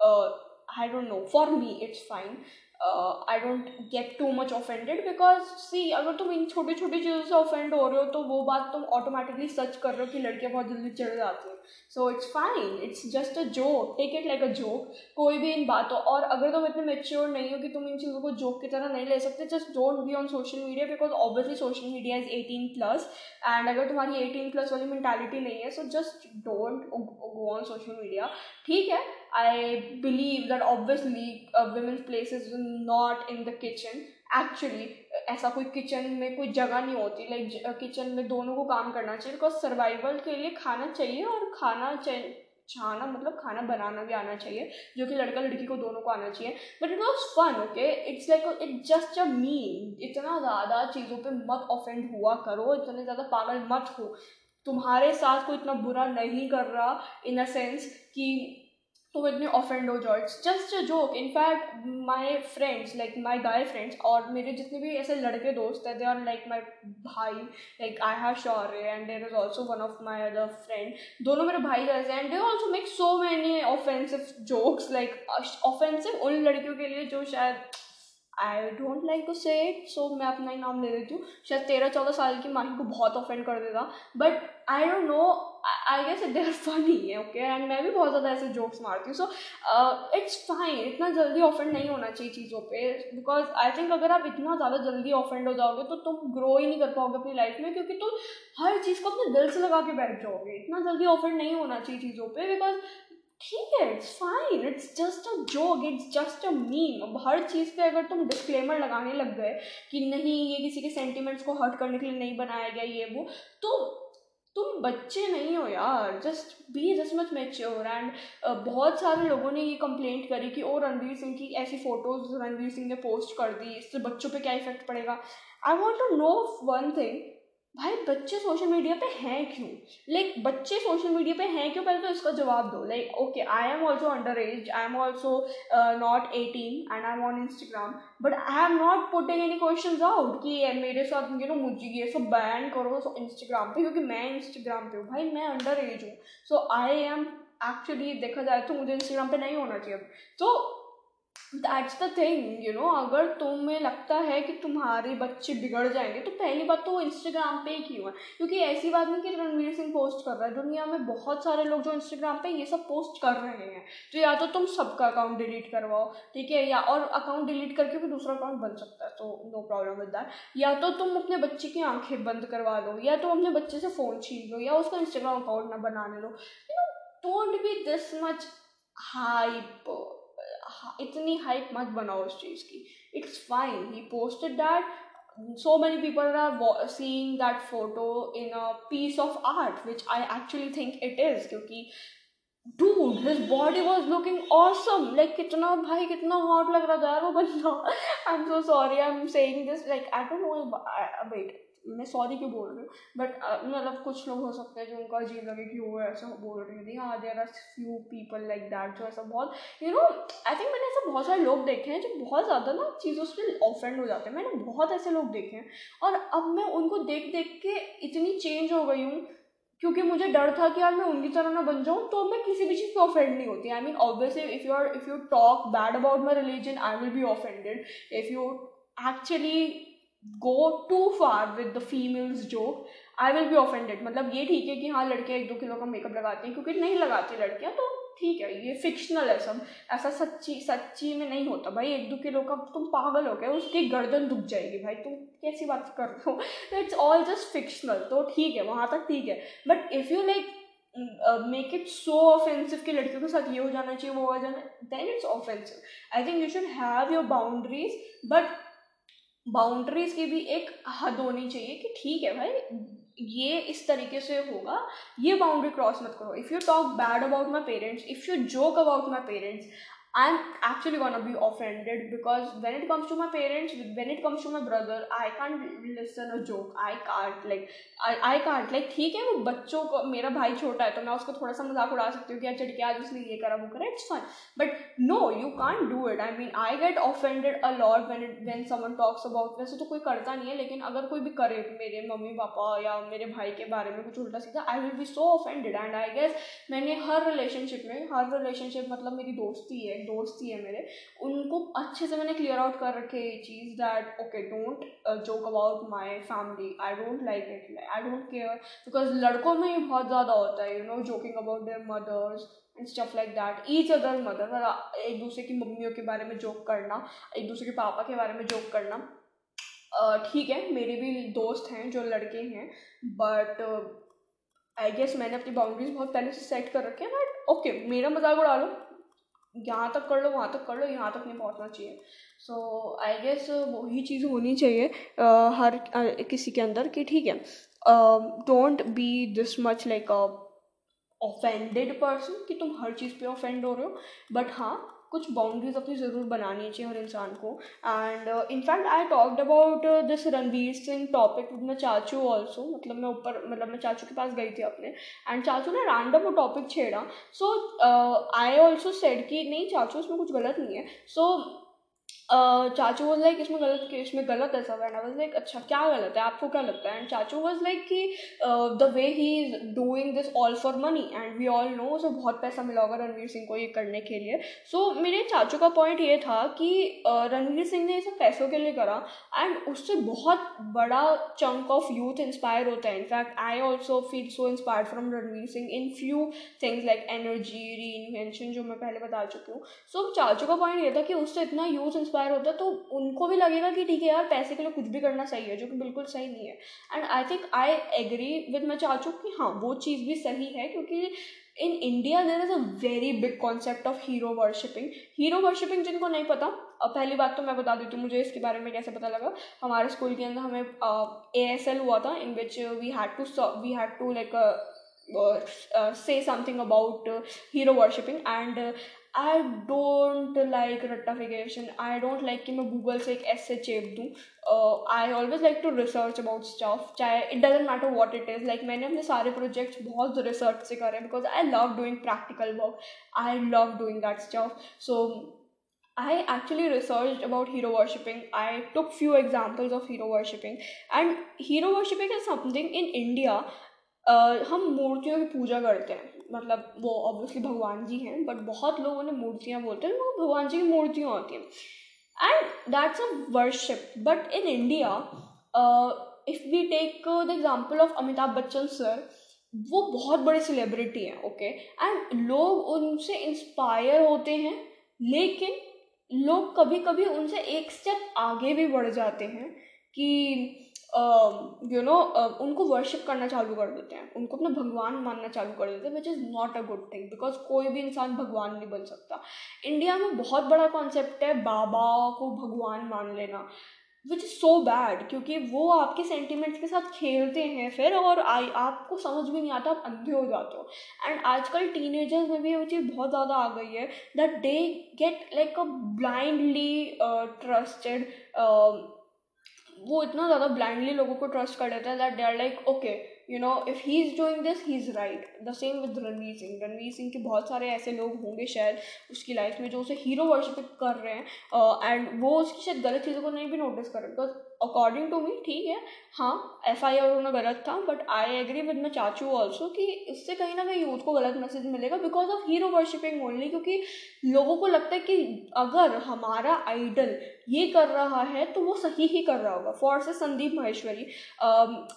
uh, i don't know. For me, it's fine. I don't get too much offended because see अगर तुम इन छोटी छोटी चीज़ों से offend हो रहे हो तो वो बात तुम ऑटोमेटिकली सर्च कर रहे हो कि लड़कियाँ बहुत जल्दी चढ़ जाती हैं। So it's fine it's just a joke take it like a joke कोई भी इन बातों और अगर तुम इतने मेच्योर नहीं हो कि तुम इन चीज़ों को जोक की तरह नहीं ले सकते just don't be on social media because obviously social media is eighteen plus and अगर तुम्हारी एटीन प्लस वाली मैंटेलिटी नहीं है so just don't go on social media ठीक है? I believe that obviously women's place is not in the kitchen actually ऐसा कोई kitchen में कोई जगह नहीं होती. लाइक किचन में दोनों को काम करना चाहिए बिकॉज़ सर्वाइवल के लिए खाना चाहिए और खाना चाहिए छाना मतलब खाना बनाना भी आना चाहिए, जो कि लड़का लड़की को दोनों को आना चाहिए. But it was fun okay it's like it just a mean इतना ज़्यादा चीज़ों पे मत ऑफेंड हुआ करो. इतने ज़्यादा पागल मत हो. तुम्हारे साथ कोई इतना बुरा नहीं कर रहा इन अ सेंस कि तो इतने ऑफेंड हो it's just a joke in fact my friends like my guy friends और मेरे जितने भी ऐसे लड़के दोस्त हैं दे आर लाइक माई भाई. Like I have Shaurya and there is also one of my other friend दोनों मेरे भाई जैसे and they also make so many offensive jokes like offensive उन लड़कियों के लिए जो शायद I don't like to say it so मैं अपना ही नाम ले देती हूँ. शायद तेरह चौदह साल की माही को बहुत ऑफेंड कर देगा. But I don't know I guess it there funny है ओके एंड मैं भी बहुत ज़्यादा ऐसे जोक्स मारती हूँ। सो इट्स फाइन इतना जल्दी ऑफेंड नहीं होना चाहिए चीज़ों पे बिकॉज़ आई थिंक अगर आप इतना ज़्यादा जल्दी ऑफेंड हो जाओगे तो तुम ग्रो ही नहीं कर पाओगे अपनी लाइफ में, क्योंकि तुम हर चीज़ को अपने दिल से लगा के बैठ जाओगे। इतना जल्दी ऑफेंड नहीं होना चाहिए चीज़ों पर बिकॉज़ ठीक है it's fine it's just a joke it's just a meme अब हर चीज़ पे अगर तुम डिस्क्लेमर लगाने लग गए कि नहीं, ये किसी के सेंटिमेंट्स को हर्ट करने के लिए नहीं बनाया गया, ये वो तो तुम बच्चे नहीं हो यार just be just much mature and बहुत सारे लोगों ने ये कंप्लेंट करी कि, ओ, रणवीर सिंह की ऐसी फ़ोटोज़ रणवीर सिंह ने पोस्ट कर दी, इससे बच्चों पे क्या इफ़ेक्ट पड़ेगा? I want to know one thing भाई, बच्चे सोशल मीडिया पे हैं क्यों? लाइक बच्चे सोशल मीडिया पे हैं क्यों? पहले तो इसका जवाब दो। Like okay I am also under age I am also not eighteen and I am on Instagram but I am not putting any question out कि मेरे साथ यू नो मुझे ये सब बैन करो इंस्टाग्राम पे, क्योंकि मैं इंस्टाग्राम पे हूँ। भाई, मैं अंडर एज हूँ। सो आई एम एक्चुअली देखा जाए तो मुझे इंस्टाग्राम पे नहीं होना चाहिए। तो that's the thing you know अगर तुम्हें लगता है कि तुम्हारे बच्चे बिगड़ जाएँगे तो पहली बात तो वो इंस्टाग्राम पे ही क्यों है? क्योंकि ऐसी बात नहीं कि रणवीर सिंह पोस्ट कर रहा है। दुनिया में बहुत सारे लोग जो इंस्टाग्राम पे ये सब पोस्ट कर रहे हैं। तो या तो तुम सबका अकाउंट डिलीट करवाओ, ठीक है, या और अकाउंट डिलीट करके भी दूसरा अकाउंट बन सकता है तो नो प्रॉब्लम विद दैट या तो तुम अपने बच्चे की आँखें बंद करवा लो, या तो अपने बच्चे से फ़ोन छीन लो, या उसका इंस्टाग्राम अकाउंट ना बनाने लो। You know don't be this much hype इतनी हाइप मत बनाओ उस चीज़ की। It's fine he posted that so many people are seeing that photo in a piece of art which I actually think it is क्योंकि dude his body was looking awesome like कितना भाई, कितना hot लग रहा था यार वो बंदा। I am so sorry I am saying this like I don't know wait मैं सॉरी क्यों बोल रही हूँ? बट मतलब कुछ लोग हो सकते हैं जो उनको अजीब लगे कि वो ऐसा बोल रही थी हाँ there are few people like that जो ऐसा बहुत यू नो आई थिंक मैंने ऐसे बहुत सारे लोग देखे हैं जो बहुत ज़्यादा ना चीज़ों से ऑफेंड हो जाते हैं। मैंने बहुत ऐसे लोग देखे हैं। और अब मैं उनको देख देख के इतनी चेंज हो गई हूँ, क्योंकि मुझे डर था कि यार मैं उनकी तरह ना बन जाऊँ तो मैं किसी भी चीज़ पे ऑफेंड नहीं होती। I mean obviously if you are if you talk bad about my religion I will be offended if you actually go too far with the females joke I will be offended मतलब ये ठीक है कि हाँ लड़के एक दो kilo का मेकअप लगाते हैं, क्योंकि नहीं लगाती लड़कियाँ तो ठीक है, ये फिक्शनल है सब ऐसा सच्ची सच्ची में नहीं होता। भाई, एक दो किलो का तुम पागल हो गए, उसकी गर्दन दुख जाएगी। भाई, तुम कैसी बात कर रहे हो? इट्स ऑल जस्ट फिक्शनल तो ठीक है, वहाँ तक ठीक है। But if you like make it so offensive कि लड़कियों के साथ ये हो जाना चाहिए, वो हो जाना then it's offensive I think you should have your boundaries but boundaries की भी एक हद होनी चाहिए कि ठीक है भाई, ये इस तरीके से होगा, ये बाउंड्री क्रॉस मत करो। If you talk bad about my parents if you joke about my parents I'm actually gonna be offended because when it comes to my parents, when it comes to my brother, I can't listen a joke. I can't like I I can't. Like ठीक है वो बच्चों को मेरा भाई छोटा है तो मैं उसको थोड़ा सा मज़ाक उड़ा सकती हूँ कि अच्छा ठीक है आज उसने ये करा वो करा it's fine but no you can't do it I mean I get offended a lot when it when someone talks about वैसे तो कोई करता नहीं है लेकिन अगर कोई भी करे मेरे मम्मी पापा या मेरे भाई के बारे में कुछ उल्टा सीधा I will be so offended and I guess मैंने हर रिलेशनशिप में हर रिलेशनशिप मतलब मेरी दोस्ती है दोस्ती है मेरे उनको अच्छे से मैंने क्लियर आउट कर रखे ये चीज़ that okay don't joke about my family I don't like it I don't care because लड़कों में ही बहुत ज़्यादा होता है you know joking about their mothers and stuff like that each other mother एक दूसरे की मम्मियों के बारे में जोक करना एक दूसरे के पापा के बारे में जोक करना ठीक uh, है मेरे भी दोस्त हैं जो लड़के हैं बट आई गेस मैंने अपनी बाउंड्रीज बहुत पहले से सेट कर रखे हैं बट ओके मेरा मज़ाक उड़ा लो। यहाँ तक कर लो वहाँ तक कर लो यहाँ तक नहीं पहुँचना चाहिए। सो आई गेस वही चीज़ होनी चाहिए uh, हर uh, किसी के अंदर कि ठीक है don't be this much like a offended person कि तुम हर चीज़ पे ऑफेंड हो रहे हो। बट हाँ कुछ बाउंड्रीज अपनी ज़रूर बनानी चाहिए हर इंसान को। And in fact I talked about this Ranveer Singh topic with my चाचू ऑल्सो मतलब मैं ऊपर मतलब मैं चाचू के पास गई थी अपने। एंड चाचू ने रैंडम वो टॉपिक छेड़ा. सो आई ऑल्सो सेड कि नहीं चाचू उसमें कुछ गलत नहीं है. सो so, चाचू वॉज़ लाइक इसमें गलत इसमें गलत है सब एंड आई वॉज़ लाइक अच्छा क्या गलत है? आपको क्या लगता है? एंड चाचू वॉज़ लाइक कि the way he is doing this all for money and we all know उसे बहुत पैसा मिला होगा रणवीर सिंह को ये करने के लिए। सो so, मेरे चाचू का पॉइंट ये था कि रणवीर सिंह ने ये सब पैसों के लिए करा एंड उससे बहुत बड़ा चंक ऑफ़ यूथ इंस्पायर होता है। In fact I also feel so inspired from Ranveer Singh in few things like energy reinvention जो मैं पहले बता चुकी हूँ। सो so, चाचू का पॉइंट ये था कि उससे इतना यूथ इंस्पायर होता है तो उनको भी लगेगा कि ठीक है यार, पैसे के लिए कुछ भी करना सही है, जो कि बिल्कुल सही नहीं है। And I think I agree with मैं चाचू कि हाँ वो चीज़ भी सही है, क्योंकि in India there is a very big concept of hero worshipping hero worshipping जिनको नहीं पता पहली बात तो मैं बता देती हूँ, मुझे इसके बारे में कैसे पता लगा। हमारे स्कूल के अंदर हमें ए एस एल हुआ था in which we had to we had to like say something about hero worshipping and I don't like रट्टाफिकेशन I don't like कि मैं गूगल से एक ऐसे चेप दूँ. I always like to research about stuff चाहे it doesn't matter what it is like मैंने अपने सारे प्रोजेक्ट्स बहुत रिसर्च से करे because I love doing practical work I love doing that stuff so I actually researched about hero worshipping. I took few examples of hero worshipping, and hero worshipping is something in India. Uh, हम मूर्तियों की पूजा करते हैं. मतलब वो obviously भगवान जी हैं but बहुत लोग उन्हें मूर्तियाँ बोलते हैं, वो भगवान जी की मूर्तियाँ होती हैं। And that's a worship but in India if we take the example of Amitabh Bachchan sir वो बहुत बड़े सेलिब्रिटी हैं ओके एंड लोग उनसे इंस्पायर होते हैं, लेकिन लोग कभी कभी उनसे एक स्टेप आगे भी बढ़ जाते हैं कि यू नो उनको वर्शिप करना चालू कर देते हैं। उनको अपना भगवान मानना चालू कर देते हैं which is not a good thing because कोई भी इंसान भगवान नहीं बन सकता। इंडिया में बहुत बड़ा कॉन्सेप्ट है बाबा को भगवान मान लेना विच इज़ सो बैड क्योंकि वो आपके सेंटिमेंट्स के साथ खेलते हैं फिर, और आई, आपको समझ भी नहीं आता, आप अंधे हो जाते हो। एंड आजकल टीनेजर्स में भी वो चीज़ बहुत ज़्यादा आ गई है that they get like a blindly trusted वो इतना ज़्यादा ब्लाइंडली लोगों को ट्रस्ट कर लेते हैं that they are like okay you know if he is doing this he is right the same with Ranveer Singh Ranveer Singh के बहुत सारे ऐसे लोग होंगे शायद उसकी लाइफ में जो उसे हीरो वर्शिप कर रहे हैं एंड uh, वो उसकी शायद गलत चीज़ों को नहीं भी नोटिस कर रहे बिकॉज़ अकॉर्डिंग टू मी ठीक है। हाँ एफ़ आई आर होना गलत था but I agree with my चाचू ऑल्सो कि इससे कहीं ना कहीं यूथ को गलत मैसेज मिलेगा because of hero worshipping only क्योंकि लोगों को लगता है कि अगर हमारा आइडल ये कर रहा है तो वो सही ही कर रहा होगा। फॉर से संदीप महेश्वरी।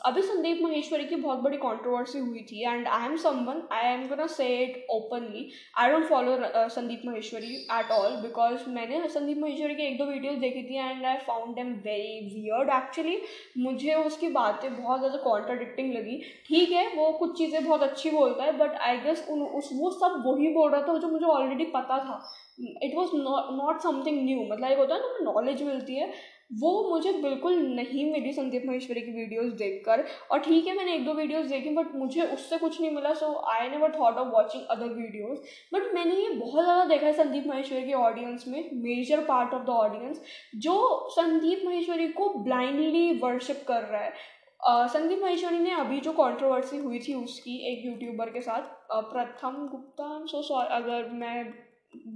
अभी संदीप महेश्वरी की बहुत बड़ी कॉन्ट्रोवर्सी हुई थी and I am someone I am gonna say it openly I don't follow Sandeep Maheshwari at all because मैंने संदीप महेश्वरी की एक दो वीडियोज़ देखी थी and I found um very weird actually मुझे उसकी बातें बहुत ज़्यादा कॉन्ट्राडिक्टिंग लगी। ठीक है, वो कुछ चीज़ें बहुत अच्छी बोलता है बट आई गेस उस, वो सब वही बोल रहा था जो मुझे ऑलरेडी पता था। It was not something new मतलब एक होता है ना नॉलेज मिलती है। वो मुझे बिल्कुल नहीं मिली संदीप महेश्वरी की वीडियोस देखकर। और ठीक है मैंने एक दो वीडियोस देखी बट मुझे उससे कुछ नहीं मिला so I never thought of watching other videos but मैंने ये बहुत ज़्यादा देखा है संदीप महेश्वरी के ऑडियंस में major part of the audience जो संदीप महेश्वरी को ब्लाइंडली वर्शिप कर रहा है। Uh, संदीप महेश्वरी ने अभी जो कंट्रोवर्सी हुई थी उसकी एक यूट्यूबर के साथ प्रथम गुप्ता सो सॉरी अगर मैं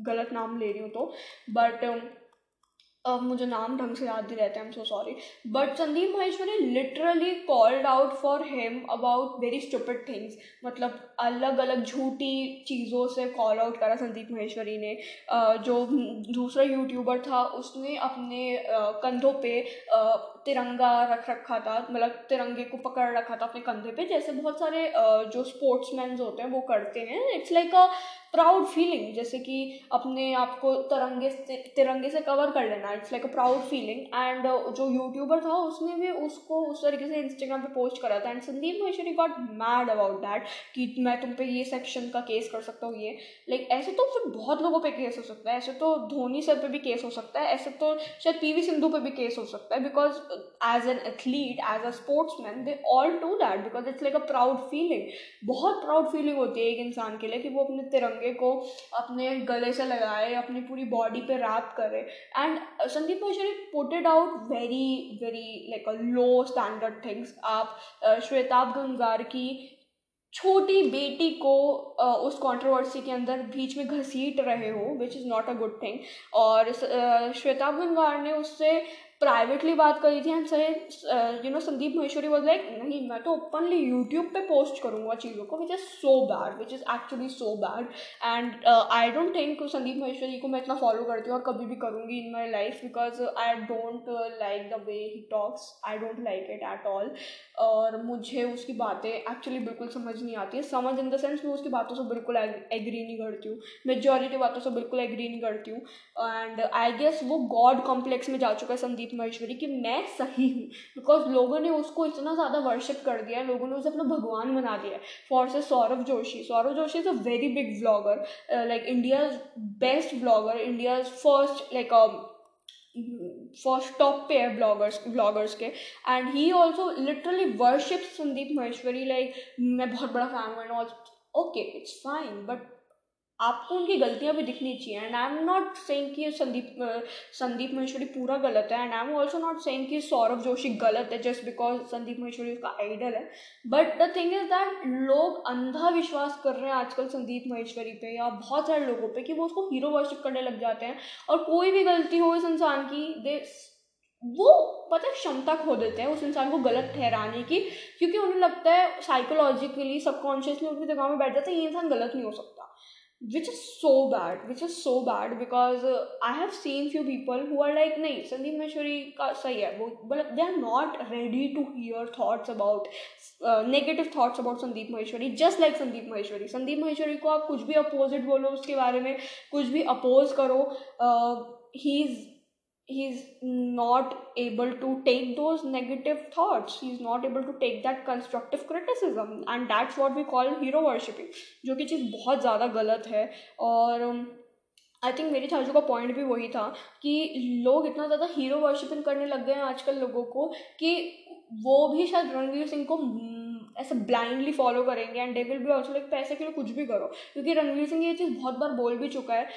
गलत नाम ले रही हूँ तो। बट अब मुझे नाम ढंग से याद नहीं रहता है M so sorry but Sandeep Maheshwari literally called out for him about very stupid things मतलब अलग अलग झूठी चीज़ों से कॉल आउट करा संदीप महेश्वरी ने। जो दूसरा यूट्यूबर था, उसने अपने कंधों पे तिरंगा रख रखा था। मतलब तिरंगे को पकड़ रखा था अपने कंधे पे। जैसे बहुत सारे जो स्पोर्ट्समैन होते हैं, वो करते हैं। It's like a proud feeling जैसे कि अपने आप को तिरंगे से तिरंगे से कवर कर लेना it's like a proud feeling and जो यूट्यूबर था, उसने भी उसको उस तरीके से इंस्टाग्राम पे पोस्ट करा था. And Sandeep Maheshwari got mad about that कि मैं तुम पे ये सेक्शन का केस कर सकता हूँ, ये. लाइक ऐसे तो फिर बहुत लोगों पे केस हो सकता है. ऐसे तो धोनी सर पे भी केस हो सकता है. ऐसे तो शायद पी वी सिंधु पे भी केस हो सकता है. Because as an athlete as a sports man they all do that because it's like a proud feeling बहुत प्राउड फीलिंग होती है एक इंसान के लिए कि वो अपने तिरंगे तिरंगे को अपने गले से लगाए, अपनी पूरी बॉडी पे रैप करे। And Sandeep Maheshwari put it out very very like a low standard things आप श्वेताब गंगार की छोटी बेटी को उस कंट्रोवर्सी के अंदर बीच में घसीट रहे हो which is not a good thing और श्वेता गंगार ने उससे प्राइवेटली बात करी थी and sir you know Sandeep Maheshwari was like नहीं मैं तो ओपनली यूट्यूब पे पोस्ट करूँगा चीज़ों को which is so bad which is actually so bad and I don't think Sandeep Maheshwari को मैं इतना फॉलो करती हूँ और कभी भी करूँगी in my life because I don't like the way he talks I don't like it at all और मुझे उसकी बातें एक्चुअली बिल्कुल समझ नहीं आती है समझ इन द सेंस मैं उसकी बातों से बिल्कुल एग्री नहीं करती हूँ मेजोरिटी बातों से बिल्कुल एग्री नहीं करती हूँ एंड आई गेस वो गॉड कॉम्प्लेक्स में जा चुका है संदीप संदीप महेश्वरी कि मैं सही हूँ। बिकॉज़ लोगों ने उसको इतना ज़्यादा वर्शिप कर दिया है लोगों ने उसे अपना भगवान बना दिया। है for say Saurabh Joshi Saurabh Joshi is a very big vlogger like India best vlogger India first like first top पे है ब्लॉगर्स ब्लॉगर्स के। And he also literally worship Sandeep Maheshwari like मैं बहुत बड़ा फ़ैन हूँ and all okay it's fine but आपको उनकी गलतियाँ भी दिखनी चाहिए। And I am not saying कि संदीप संदीप महेश्वरी पूरा गलत है। And I am also not saying कि सौरभ जोशी गलत है जस्ट बिकॉज़ संदीप महेश्वरी उसका आइडल है। But the thing is that लोग अंधा विश्वास कर रहे हैं आजकल संदीप महेश्वरी पे या बहुत सारे लोगों पे कि वो उसको हीरो वर्शिप करने लग जाते हैं। और कोई भी गलती हो इस इंसान की दे वो पता क्षमता खो देते हैं उस इंसान को गलत ठहराने की। क्योंकि उन्हें लगता है साइकोलॉजिकली सबकॉन्शियसली उनकी जगह में बैठ जाता है, ये इंसान गलत नहीं हो सकता। Which is so bad which is so bad because I have seen few people who are like नहीं, संदीप महेश्वरी का सही है। वो but they are not ready to hear thoughts about negative thoughts about Sandeep Maheshwari just like Sandeep Maheshwari. Sandeep Maheshwari को आप कुछ भी opposite बोलो, उसके बारे में कुछ भी अपोज करो uh, he is he's not able to take those negative thoughts he's not able to take that constructive criticism and that's what we call hero worshipping जो कि चीज़ बहुत ज़्यादा गलत है और आई थिंक मेरी चाचू का पॉइंट भी वही था कि लोग इतना ज़्यादा हीरो वर्शिपिंग करने लग गए हैं आजकल लोगों को कि वो भी शायद रणवीर सिंह को ऐसे ब्लाइंडली फॉलो करेंगे and they will be also like पैसे के लिए कुछ भी करो। क्योंकि रणवीर सिंह ये चीज़ बहुत बार बोल भी चुका है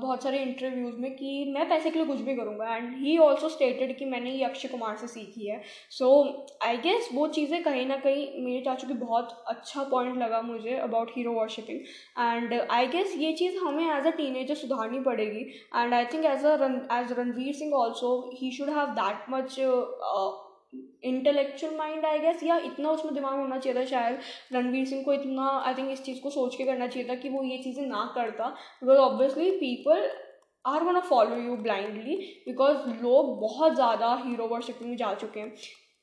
बहुत सारे इंटरव्यूज़ में कि मैं पैसे के लिए कुछ भी करूँगा। एंड ही ऑल्सो स्टेटेड कि मैंने ये अक्षय कुमार से सीखी है। सो आई गेस वो चीज़ें कहीं ना कहीं मेरे चाचू की बहुत अच्छा पॉइंट लगा मुझे about hero worshipping and I guess ये चीज़ हमें एज अ टीनेजर सुधारनी पड़ेगी। And I think as a as Ranveer Singh also he should have that much intellectual mind I guess या इतना उसमें दिमाग होना चाहिए था शायद रणवीर सिंह को इतना आई थिंक इस चीज़ को सोच के करना चाहिए था कि वो ये चीज़ें ना करता। Because obviously people are gonna follow you blindly because लोग बहुत ज़्यादा हीरो वर्शिप में जा चुके हैं।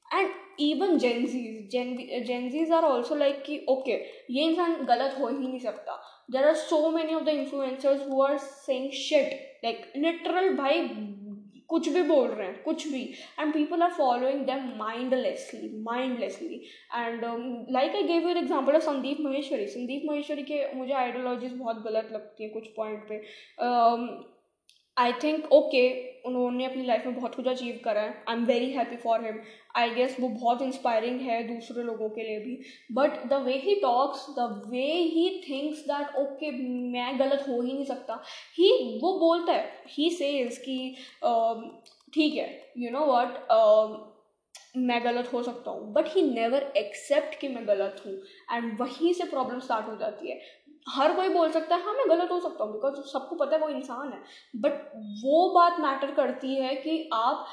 And even Gen Zs Gen Zs are also like कि ओके ये इंसान गलत हो ही नहीं सकता। There are so many of the influencers who are saying shit like literal भाई कुछ भी बोल रहे हैं, कुछ भी। And people are following them mindlessly mindlessly and like I gave your example of Sandeep Maheshwari Sandeep Maheshwari के मुझे आइडियोलॉजीज बहुत गलत लगती है कुछ पॉइंट पे. आई थिंक ओके उन्होंने अपनी लाइफ में बहुत कुछ अचीव करा है. I am very happy for him I guess वो बहुत इंस्पायरिंग है दूसरे लोगों के लिए भी. But the way he talks the way he thinks that okay मैं गलत हो ही नहीं सकता. ही वो बोलता है. ही सेज कि ठीक है यू नो वट मैं गलत हो सकता हूँ. बट ही नेवर एक्सेप्ट कि मैं गलत हूँ. एंड वहीं से प्रॉब्लम स्टार्ट हो जाती है. हर कोई बोल सकता है हाँ मैं गलत हो सकता हूँ बिकॉज़ सबको पता है वो इंसान है. बट वो बात मैटर करती है कि आप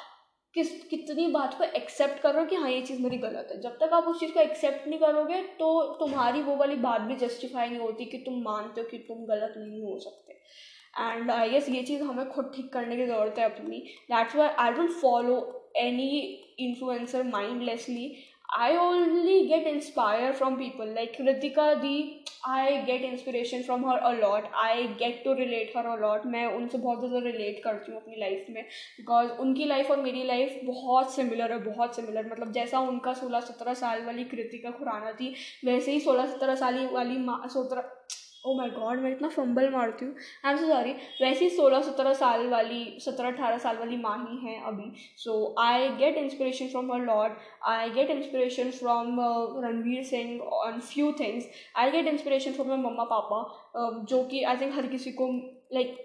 किस, कितनी बात को एक्सेप्ट कर रहे हो कि हाँ ये चीज़ मेरी गलत है। जब तक आप उस चीज़ को एक्सेप्ट नहीं करोगे तो तुम्हारी वो वाली बात भी जस्टिफाई नहीं होती कि तुम मानते हो कि तुम गलत नहीं हो सकते। एंड आई गेस ये चीज़ हमें खुद ठीक करने की ज़रूरत है अपनी। That's why I don't follow any influencer mindlessly I only get inspired from people like, Ritika Di. I get inspiration from her a lot. I get to relate her a lot. मैं उनसे बहुत ज़्यादा relate करती हूँ अपनी life में because उनकी life और मेरी लाइफ बहुत सिमिलर है, बहुत सिमिलर मतलब जैसा उनका सोलह सत्रह साल वाली कृतिका खुराना थी, वैसे ही सोलह सत्रह साल वाली माँ सत्रह ओ माई गॉड मैं इतना फंबल मारती हूँ। आई एम सो सॉरी वैसे ही सोलह सत्रह साल वाली सत्रह अठारह साल वाली माँ ही हैं अभी। So I get inspiration from her lord I get inspiration from Ranveer Singh on few things I get inspiration from my mamma papa जो कि आई थिंक हर किसी को लाइक like,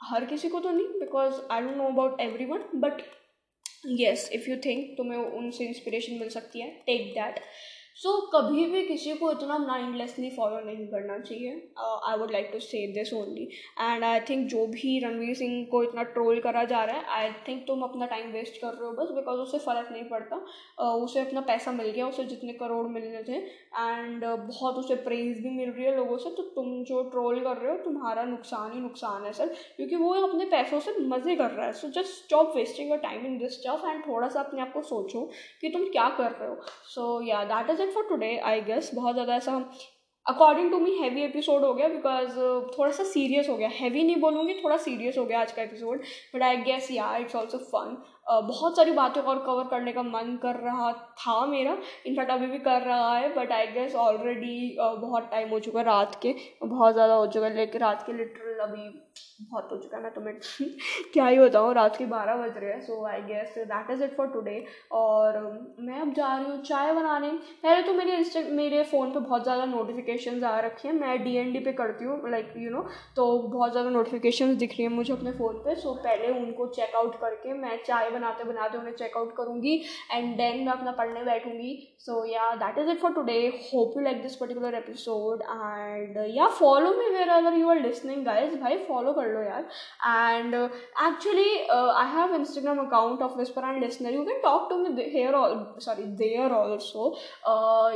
हर किसी को तो नहीं because I don't know about every one but yes if you think तुम्हें उनसे इंस्पिरेशन मिल सकती है. टेक दैट सो so, कभी भी किसी को इतना माइंडलेसली फॉलो नहीं करना चाहिए। I would like to say this only and I think जो भी रणवीर सिंह को इतना ट्रोल करा जा रहा है आई थिंक तुम अपना टाइम वेस्ट कर रहे हो बस बिकॉज़ उसे फ़र्क नहीं पड़ता। Uh, उसे अपना पैसा मिल गया उसे जितने करोड़ मिलने थे। एंड uh, बहुत उसे प्रेज भी मिल रही है लोगों से। तो तुम जो ट्रोल कर रहे हो तुम्हारा नुकसान ही नुकसान है सर क्योंकि वो अपने पैसों से मज़े कर रहा है। So just stop wasting your time in this stuff and थोड़ा सा अपने आप को सोचो कि तुम क्या कर रहे हो। सो या that is it for today I guess बहुत ज़्यादा ऐसा according to me heavy episode हो गया बिकॉज़ uh, थोड़ा सा सीरियस हो गया। हैवी नहीं बोलूँगी थोड़ा सीरियस हो गया आज का episode but I guess yeah it's also fun बहुत सारी बातें और कवर करने का मन कर रहा था मेरा। इनफैक्ट अभी भी कर रहा है बट आई गेस ऑलरेडी बहुत टाइम हो चुका है रात के। बहुत ज़्यादा हो चुका है, लेकिन रात के लिटरल अभी बहुत हो चुका है। मैं तुम्हें <laughs> क्या ही बताऊँ, रात के बारह बज रहे हैं so I guess that is it for today और मैं अब जा रही हूँ चाय बनाने। पहले तो मेरे इंस्टा मेरे फ़ोन पे बहुत ज़्यादा नोटिफिकेशन आ रखी हैं। मैं डी एन डी पे करती हूँ लाइक यू नो तो बहुत ज़्यादा नोटिफिकेशन दिख रही हैं मुझे अपने फ़ोन पे। सो पहले उनको चेकआउट करके मैं चाय बनाते बनाते उन्हें चेकआउट करूँगी एंड देन मैं अपना पढ़ने बैठूँगी. सो या that is it for today hope you like this particular episode and या फॉलो मी वेर अगर यू आर लिसनिंग गाइज़ भाई फॉलो कर लो यार and actually I have Instagram account of whisper and listener you can talk to me here sorry there also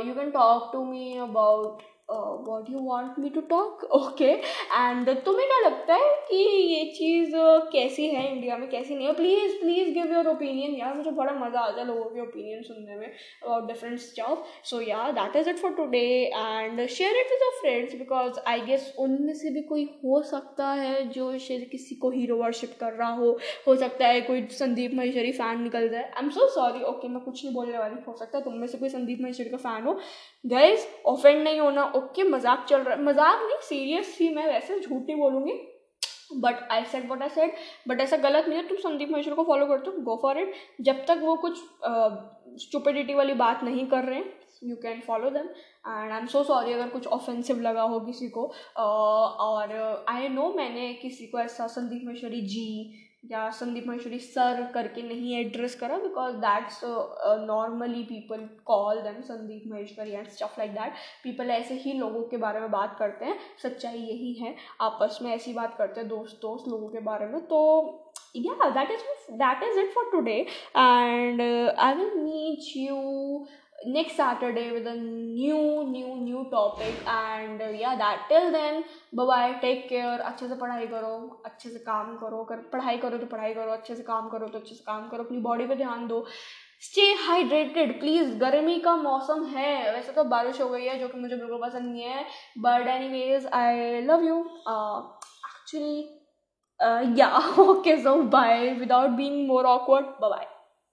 you can talk to me about what you want me to talk okay and तुम्हें क्या लगता है कि ये चीज़ uh, कैसी है India में? कैसी नहीं है? Please please give your opinion यार मुझे बड़ा मज़ा आता है लोगों के ओपिनियन सुनने में अबाउट डिफरेंट स्टॉफ सो या that is it for today and share it with your friends because I guess उनमें से भी कोई हो सकता है जो शायद किसी को हीरो वर्शिप कर रहा हो। हो सकता है कोई संदीप महेश्वरी फ़ैन निकल जाए। I am so sorry okay मैं कुछ नहीं बोलने वाली। हो सकता है तुम में से कोई संदीप महेश्वरी का फ़ैन हो। गाइज़ ऑफेंड नहीं होना। ओके मज़ाक चल रहा है मज़ाक नहीं सीरियस थी मैं वैसे झूठ नहीं बोलूँगी but I said what I said but ऐसा गलत नहीं है तुम संदीप महेश्वर को फॉलो करते हो गो फॉर इट जब तक वो कुछ स्टूपिडिटी वाली बात नहीं कर रहे हैं you can follow them and I am so sorry अगर कुछ ऑफेंसिव लगा हो किसी को uh, और आई नो मैंने किसी को ऐसा संदीप महेश्वरी जी या संदीप महेश्वरी सर करके नहीं एड्रेस करा because that's normally people call them Sandeep Maheshwari and stuff like that people ऐसे ही लोगों के बारे में बात करते हैं सच्चाई यही है। आपस में ऐसी बात करते हैं दोस्त दोस्त लोगों के बारे में तो yeah that is that is it for today and uh, i will you next Saturday with a new new new topic. And uh, yeah that till then bye bye take care. अच्छे से पढ़ाई करो अच्छे से काम करो कर पढ़ाई करो तो पढ़ाई करो अच्छे से काम करो तो अच्छे से काम करो अपनी बॉडी पे ध्यान दो स्टे हाइड्रेटेड प्लीज़ गर्मी का मौसम है. वैसे तो बारिश हो गई है जो कि मुझे बिल्कुल पसंद नहीं है. But anyways I love you actually या okay so bye without being more awkward bye